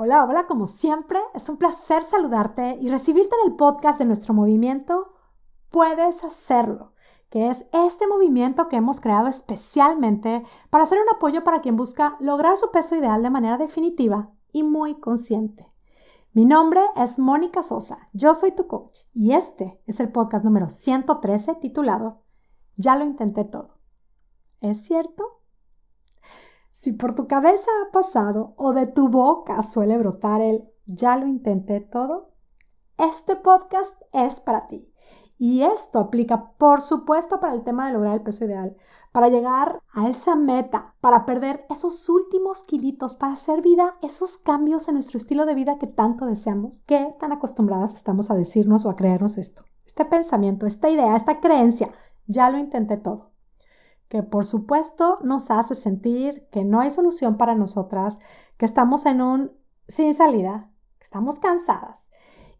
Hola, hola, como siempre, es un placer saludarte y recibirte en el podcast de nuestro movimiento Puedes hacerlo, que es este movimiento que hemos creado especialmente para hacer un apoyo para quien busca lograr su peso ideal de manera definitiva y muy consciente. Mi nombre es Mónica Sosa, yo soy tu coach y este es el podcast número 113 titulado Ya lo intenté todo. ¿Es cierto? Si por tu cabeza ha pasado o de tu boca suele brotar el ya lo intenté todo, este podcast es para ti. Y esto aplica, por supuesto, para el tema de lograr el peso ideal, para llegar a esa meta, para perder esos últimos kilitos, para hacer vida esos cambios en nuestro estilo de vida que tanto deseamos, que tan acostumbradas estamos a decirnos o a creernos esto. Este pensamiento, esta idea, esta creencia, ya lo intenté todo que por supuesto nos hace sentir que no hay solución para nosotras, que estamos en un sin salida, que estamos cansadas.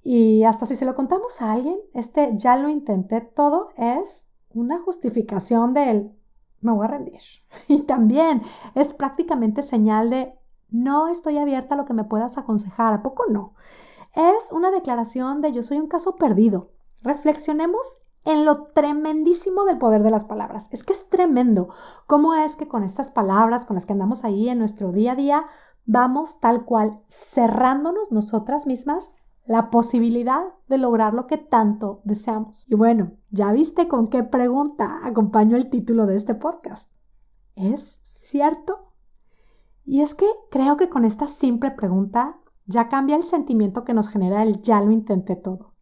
Y hasta si se lo contamos a alguien, este ya lo intenté todo es una justificación del me voy a rendir. Y también es prácticamente señal de no estoy abierta a lo que me puedas aconsejar, ¿a poco no? Es una declaración de yo soy un caso perdido. Reflexionemos en lo tremendísimo del poder de las palabras. Es que es tremendo cómo es que con estas palabras con las que andamos ahí en nuestro día a día, vamos tal cual cerrándonos nosotras mismas la posibilidad de lograr lo que tanto deseamos. Y bueno, ya viste con qué pregunta acompaño el título de este podcast. ¿Es cierto? Y es que creo que con esta simple pregunta ya cambia el sentimiento que nos genera el ya lo intenté todo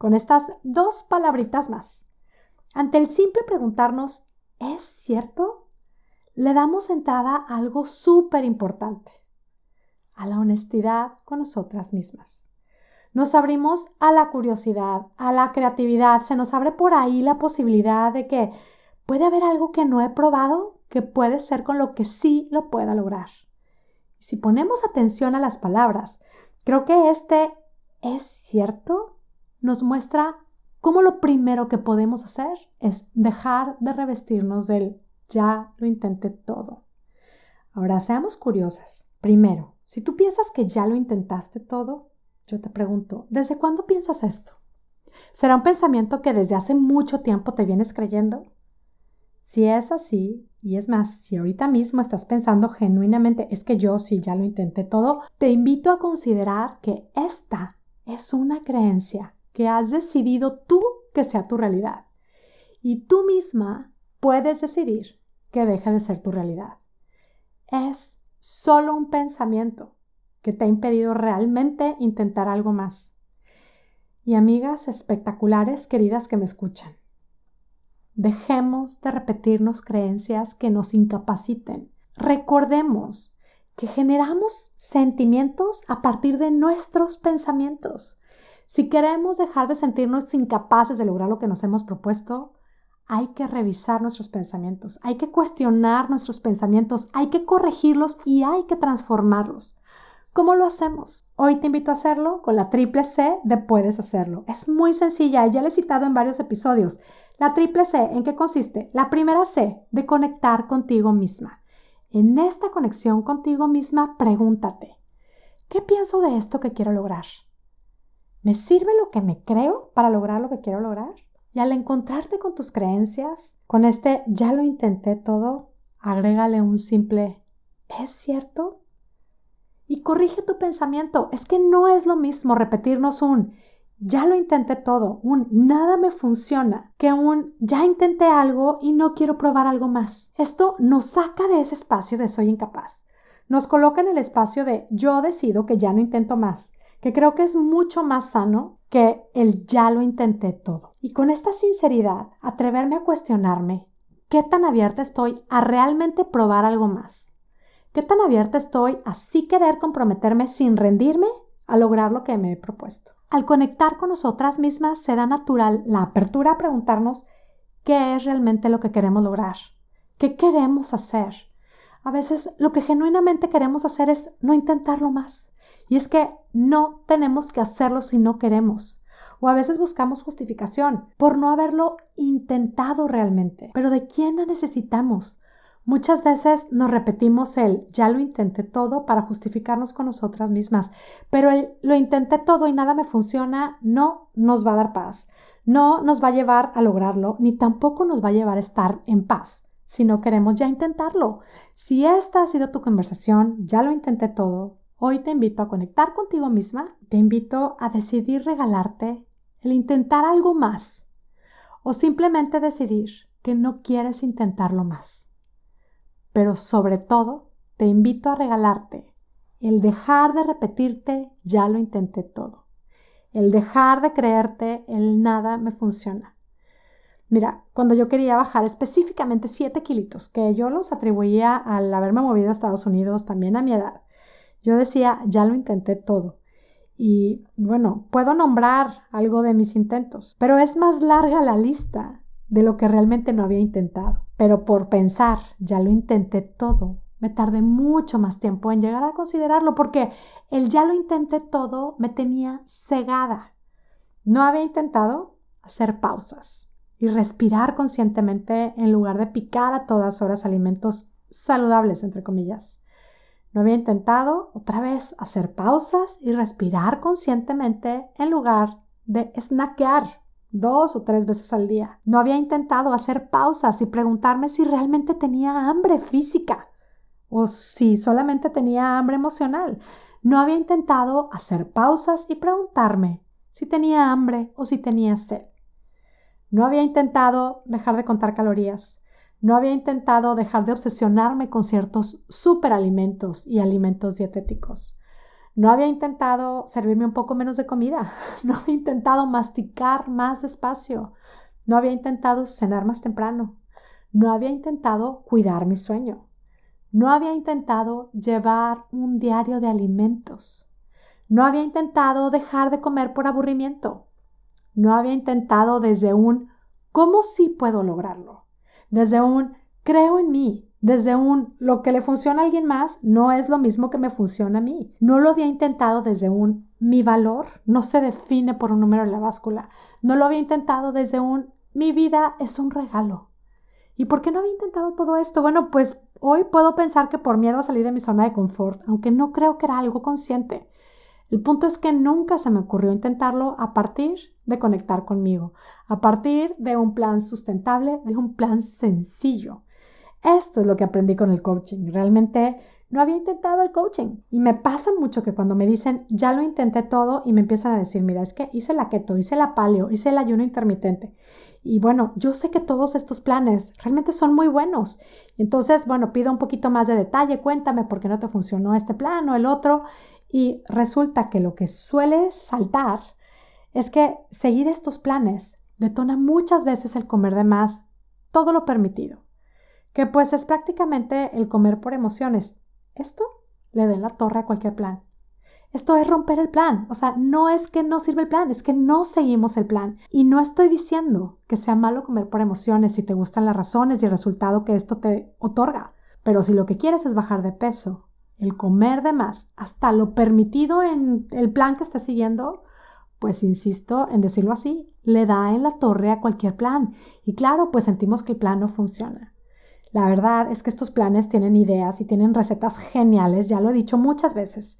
con estas dos palabritas más. Ante el simple preguntarnos, ¿es cierto? Le damos entrada a algo súper importante, a la honestidad con nosotras mismas. Nos abrimos a la curiosidad, a la creatividad, se nos abre por ahí la posibilidad de que puede haber algo que no he probado, que puede ser con lo que sí lo pueda lograr. Si ponemos atención a las palabras, creo que este es cierto nos muestra cómo lo primero que podemos hacer es dejar de revestirnos del ya lo intenté todo. Ahora seamos curiosas. Primero, si tú piensas que ya lo intentaste todo, yo te pregunto, ¿desde cuándo piensas esto? ¿Será un pensamiento que desde hace mucho tiempo te vienes creyendo? Si es así, y es más, si ahorita mismo estás pensando genuinamente es que yo sí ya lo intenté todo, te invito a considerar que esta es una creencia que has decidido tú que sea tu realidad. Y tú misma puedes decidir que deje de ser tu realidad. Es solo un pensamiento que te ha impedido realmente intentar algo más. Y amigas espectaculares queridas que me escuchan, dejemos de repetirnos creencias que nos incapaciten. Recordemos que generamos sentimientos a partir de nuestros pensamientos. Si queremos dejar de sentirnos incapaces de lograr lo que nos hemos propuesto, hay que revisar nuestros pensamientos, hay que cuestionar nuestros pensamientos, hay que corregirlos y hay que transformarlos. ¿Cómo lo hacemos? Hoy te invito a hacerlo con la triple C de puedes hacerlo. Es muy sencilla y ya la he citado en varios episodios. La triple C, ¿en qué consiste? La primera C, de conectar contigo misma. En esta conexión contigo misma, pregúntate, ¿qué pienso de esto que quiero lograr? ¿Me sirve lo que me creo para lograr lo que quiero lograr? Y al encontrarte con tus creencias, con este ya lo intenté todo, agrégale un simple ¿es cierto? Y corrige tu pensamiento. Es que no es lo mismo repetirnos un ya lo intenté todo, un nada me funciona, que un ya intenté algo y no quiero probar algo más. Esto nos saca de ese espacio de soy incapaz. Nos coloca en el espacio de yo decido que ya no intento más que creo que es mucho más sano que el ya lo intenté todo. Y con esta sinceridad, atreverme a cuestionarme qué tan abierta estoy a realmente probar algo más. ¿Qué tan abierta estoy a sí querer comprometerme sin rendirme a lograr lo que me he propuesto? Al conectar con nosotras mismas se da natural la apertura a preguntarnos qué es realmente lo que queremos lograr, qué queremos hacer. A veces lo que genuinamente queremos hacer es no intentarlo más, y es que no tenemos que hacerlo si no queremos. O a veces buscamos justificación por no haberlo intentado realmente. Pero ¿de quién la necesitamos? Muchas veces nos repetimos el ya lo intenté todo para justificarnos con nosotras mismas, pero el lo intenté todo y nada me funciona no nos va a dar paz, no nos va a llevar a lograrlo, ni tampoco nos va a llevar a estar en paz si no queremos ya intentarlo. Si esta ha sido tu conversación, ya lo intenté todo, hoy te invito a conectar contigo misma, te invito a decidir regalarte el intentar algo más o simplemente decidir que no quieres intentarlo más. Pero sobre todo, te invito a regalarte el dejar de repetirte ya lo intenté todo, el dejar de creerte el nada me funciona Mira, cuando yo quería bajar específicamente 7 kilitos, que yo los atribuía al haberme movido a Estados Unidos también a mi edad, yo decía, ya lo intenté todo. Y bueno, puedo nombrar algo de mis intentos, pero es más larga la lista de lo que realmente no había intentado. Pero por pensar, ya lo intenté todo, me tardé mucho más tiempo en llegar a considerarlo porque el ya lo intenté todo me tenía cegada. No había intentado hacer pausas y respirar conscientemente en lugar de picar a todas horas alimentos saludables, entre comillas. No había intentado otra vez hacer pausas y respirar conscientemente en lugar de snackear dos o tres veces al día. No había intentado hacer pausas y preguntarme si realmente tenía hambre física o si solamente tenía hambre emocional. No había intentado hacer pausas y preguntarme si tenía hambre o si tenía sed. No había intentado dejar de contar calorías. No había intentado dejar de obsesionarme con ciertos superalimentos y alimentos dietéticos. No había intentado servirme un poco menos de comida. No había intentado masticar más despacio. No había intentado cenar más temprano. No había intentado cuidar mi sueño. No había intentado llevar un diario de alimentos. No había intentado dejar de comer por aburrimiento. No había intentado desde un ¿cómo sí puedo lograrlo? Desde un creo en mí, desde un lo que le funciona a alguien más no es lo mismo que me funciona a mí. No lo había intentado desde un mi valor no se define por un número en la báscula. No lo había intentado desde un mi vida es un regalo. ¿Y por qué no había intentado todo esto? Bueno, pues hoy puedo pensar que por miedo a salir de mi zona de confort, aunque no creo que era algo consciente. El punto es que nunca se me ocurrió intentarlo a partir de conectar conmigo, a partir de un plan sustentable, de un plan sencillo. Esto es lo que aprendí con el coaching. Realmente no había intentado el coaching. Y me pasa mucho que cuando me dicen, ya lo intenté todo y me empiezan a decir, mira, es que hice la keto, hice la paleo, hice el ayuno intermitente. Y bueno, yo sé que todos estos planes realmente son muy buenos. Entonces, bueno, pido un poquito más de detalle, cuéntame por qué no te funcionó este plan o el otro. Y resulta que lo que suele saltar es que seguir estos planes detona muchas veces el comer de más, todo lo permitido, que pues es prácticamente el comer por emociones. Esto le da la torre a cualquier plan. Esto es romper el plan. O sea, no es que no sirve el plan, es que no seguimos el plan. Y no estoy diciendo que sea malo comer por emociones si te gustan las razones y el resultado que esto te otorga. Pero si lo que quieres es bajar de peso el comer de más, hasta lo permitido en el plan que estás siguiendo, pues insisto en decirlo así, le da en la torre a cualquier plan. Y claro, pues sentimos que el plan no funciona. La verdad es que estos planes tienen ideas y tienen recetas geniales, ya lo he dicho muchas veces.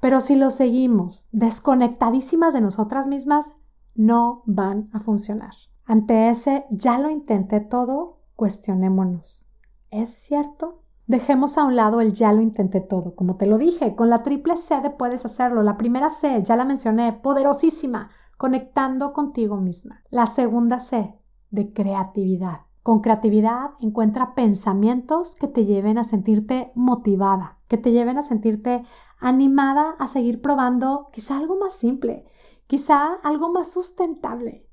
Pero si los seguimos desconectadísimas de nosotras mismas, no van a funcionar. Ante ese ya lo intenté todo, cuestionémonos. ¿Es cierto? Dejemos a un lado el ya lo intenté todo. Como te lo dije, con la triple C de puedes hacerlo. La primera C, ya la mencioné, poderosísima, conectando contigo misma. La segunda C, de creatividad. Con creatividad encuentra pensamientos que te lleven a sentirte motivada, que te lleven a sentirte animada a seguir probando quizá algo más simple, quizá algo más sustentable,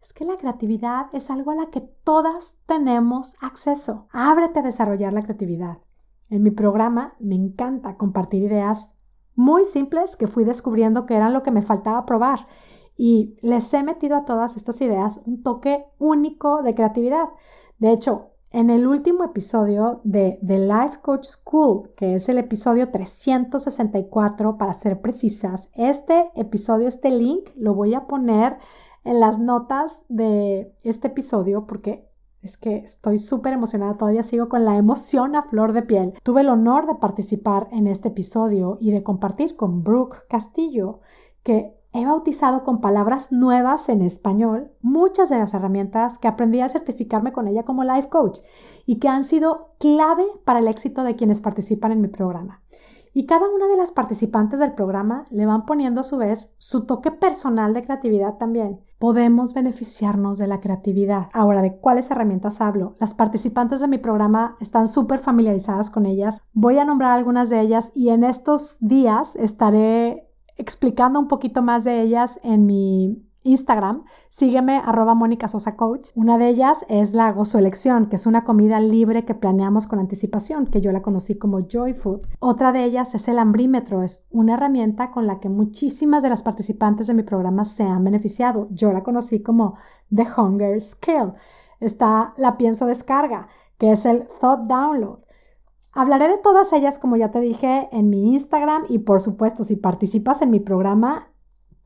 es que la creatividad es algo a la que todas tenemos acceso. Ábrete a desarrollar la creatividad. En mi programa me encanta compartir ideas muy simples que fui descubriendo que eran lo que me faltaba probar y les he metido a todas estas ideas un toque único de creatividad. De hecho, en el último episodio de The Life Coach School, que es el episodio 364 para ser precisas, este episodio, este link lo voy a poner en las notas de este episodio porque es que estoy súper emocionada, todavía sigo con la emoción a flor de piel. Tuve el honor de participar en este episodio y de compartir con Brooke Castillo, que he bautizado con palabras nuevas en español muchas de las herramientas que aprendí al certificarme con ella como life coach y que han sido clave para el éxito de quienes participan en mi programa. Y cada una de las participantes del programa le van poniendo a su vez su toque personal de creatividad también. Podemos beneficiarnos de la creatividad. Ahora, ¿de cuáles herramientas hablo? Las participantes de mi programa están súper familiarizadas con ellas. Voy a nombrar algunas de ellas y en estos días estaré explicando un poquito más de ellas en mi Instagram. Sígueme arroba Mónica Sosa Coach. Una de ellas es la Gozo Elección, que es una comida libre que planeamos con anticipación, que yo la conocí como Joy Food. Otra de ellas es el Hambrímetro, es una herramienta con la que muchísimas de las participantes de mi programa se han beneficiado. Yo la conocí como The Hunger Skill. Está la Pienso Descarga, que es el Thought Download. Hablaré de todas ellas, como ya te dije, en mi Instagram y por supuesto, si participas en mi programa,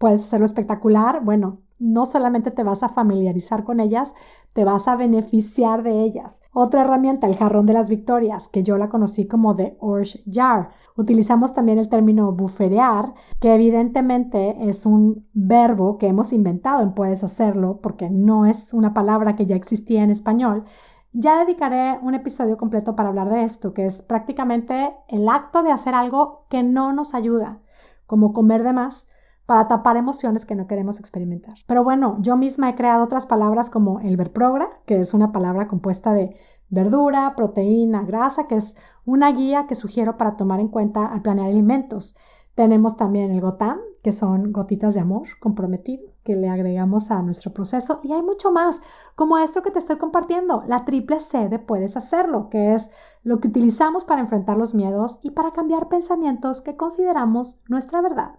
puedes hacerlo espectacular. Bueno, no solamente te vas a familiarizar con ellas, te vas a beneficiar de ellas. Otra herramienta, el jarrón de las victorias, que yo la conocí como The Orge Jar. Utilizamos también el término buferear, que evidentemente es un verbo que hemos inventado en Puedes hacerlo, porque no es una palabra que ya existía en español, ya dedicaré un episodio completo para hablar de esto, que es prácticamente el acto de hacer algo que no nos ayuda, como comer de más, para tapar emociones que no queremos experimentar. Pero bueno, yo misma he creado otras palabras como el verprogra, que es una palabra compuesta de verdura, proteína, grasa, que es una guía que sugiero para tomar en cuenta al planear alimentos. Tenemos también el gotam, que son gotitas de amor comprometido que le agregamos a nuestro proceso y hay mucho más, como esto que te estoy compartiendo, la triple C de puedes hacerlo, que es lo que utilizamos para enfrentar los miedos y para cambiar pensamientos que consideramos nuestra verdad,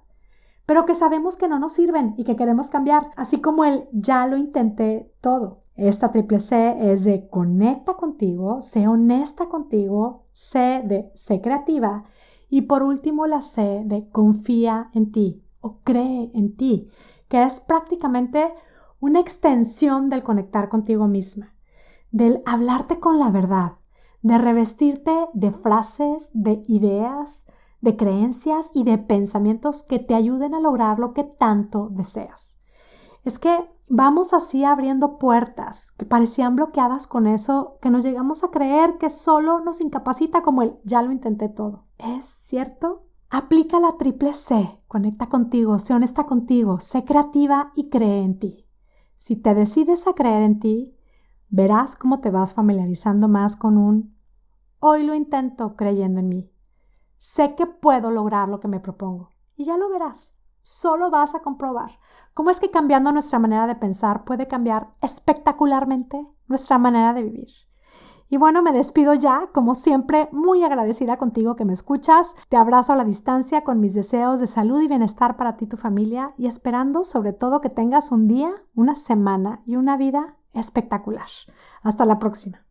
pero que sabemos que no nos sirven y que queremos cambiar, así como el ya lo intenté todo. Esta triple C es de conecta contigo, sé honesta contigo, C de sé creativa y por último la C de confía en ti o cree en ti que es prácticamente una extensión del conectar contigo misma, del hablarte con la verdad, de revestirte de frases, de ideas, de creencias y de pensamientos que te ayuden a lograr lo que tanto deseas. Es que vamos así abriendo puertas que parecían bloqueadas con eso que nos llegamos a creer que solo nos incapacita como el ya lo intenté todo. ¿Es cierto? Aplica la triple C, conecta contigo, sé honesta contigo, sé creativa y cree en ti. Si te decides a creer en ti, verás cómo te vas familiarizando más con un hoy lo intento creyendo en mí. Sé que puedo lograr lo que me propongo y ya lo verás. Solo vas a comprobar cómo es que cambiando nuestra manera de pensar puede cambiar espectacularmente nuestra manera de vivir. Y bueno, me despido ya, como siempre, muy agradecida contigo que me escuchas. Te abrazo a la distancia con mis deseos de salud y bienestar para ti y tu familia y esperando sobre todo que tengas un día, una semana y una vida espectacular. Hasta la próxima.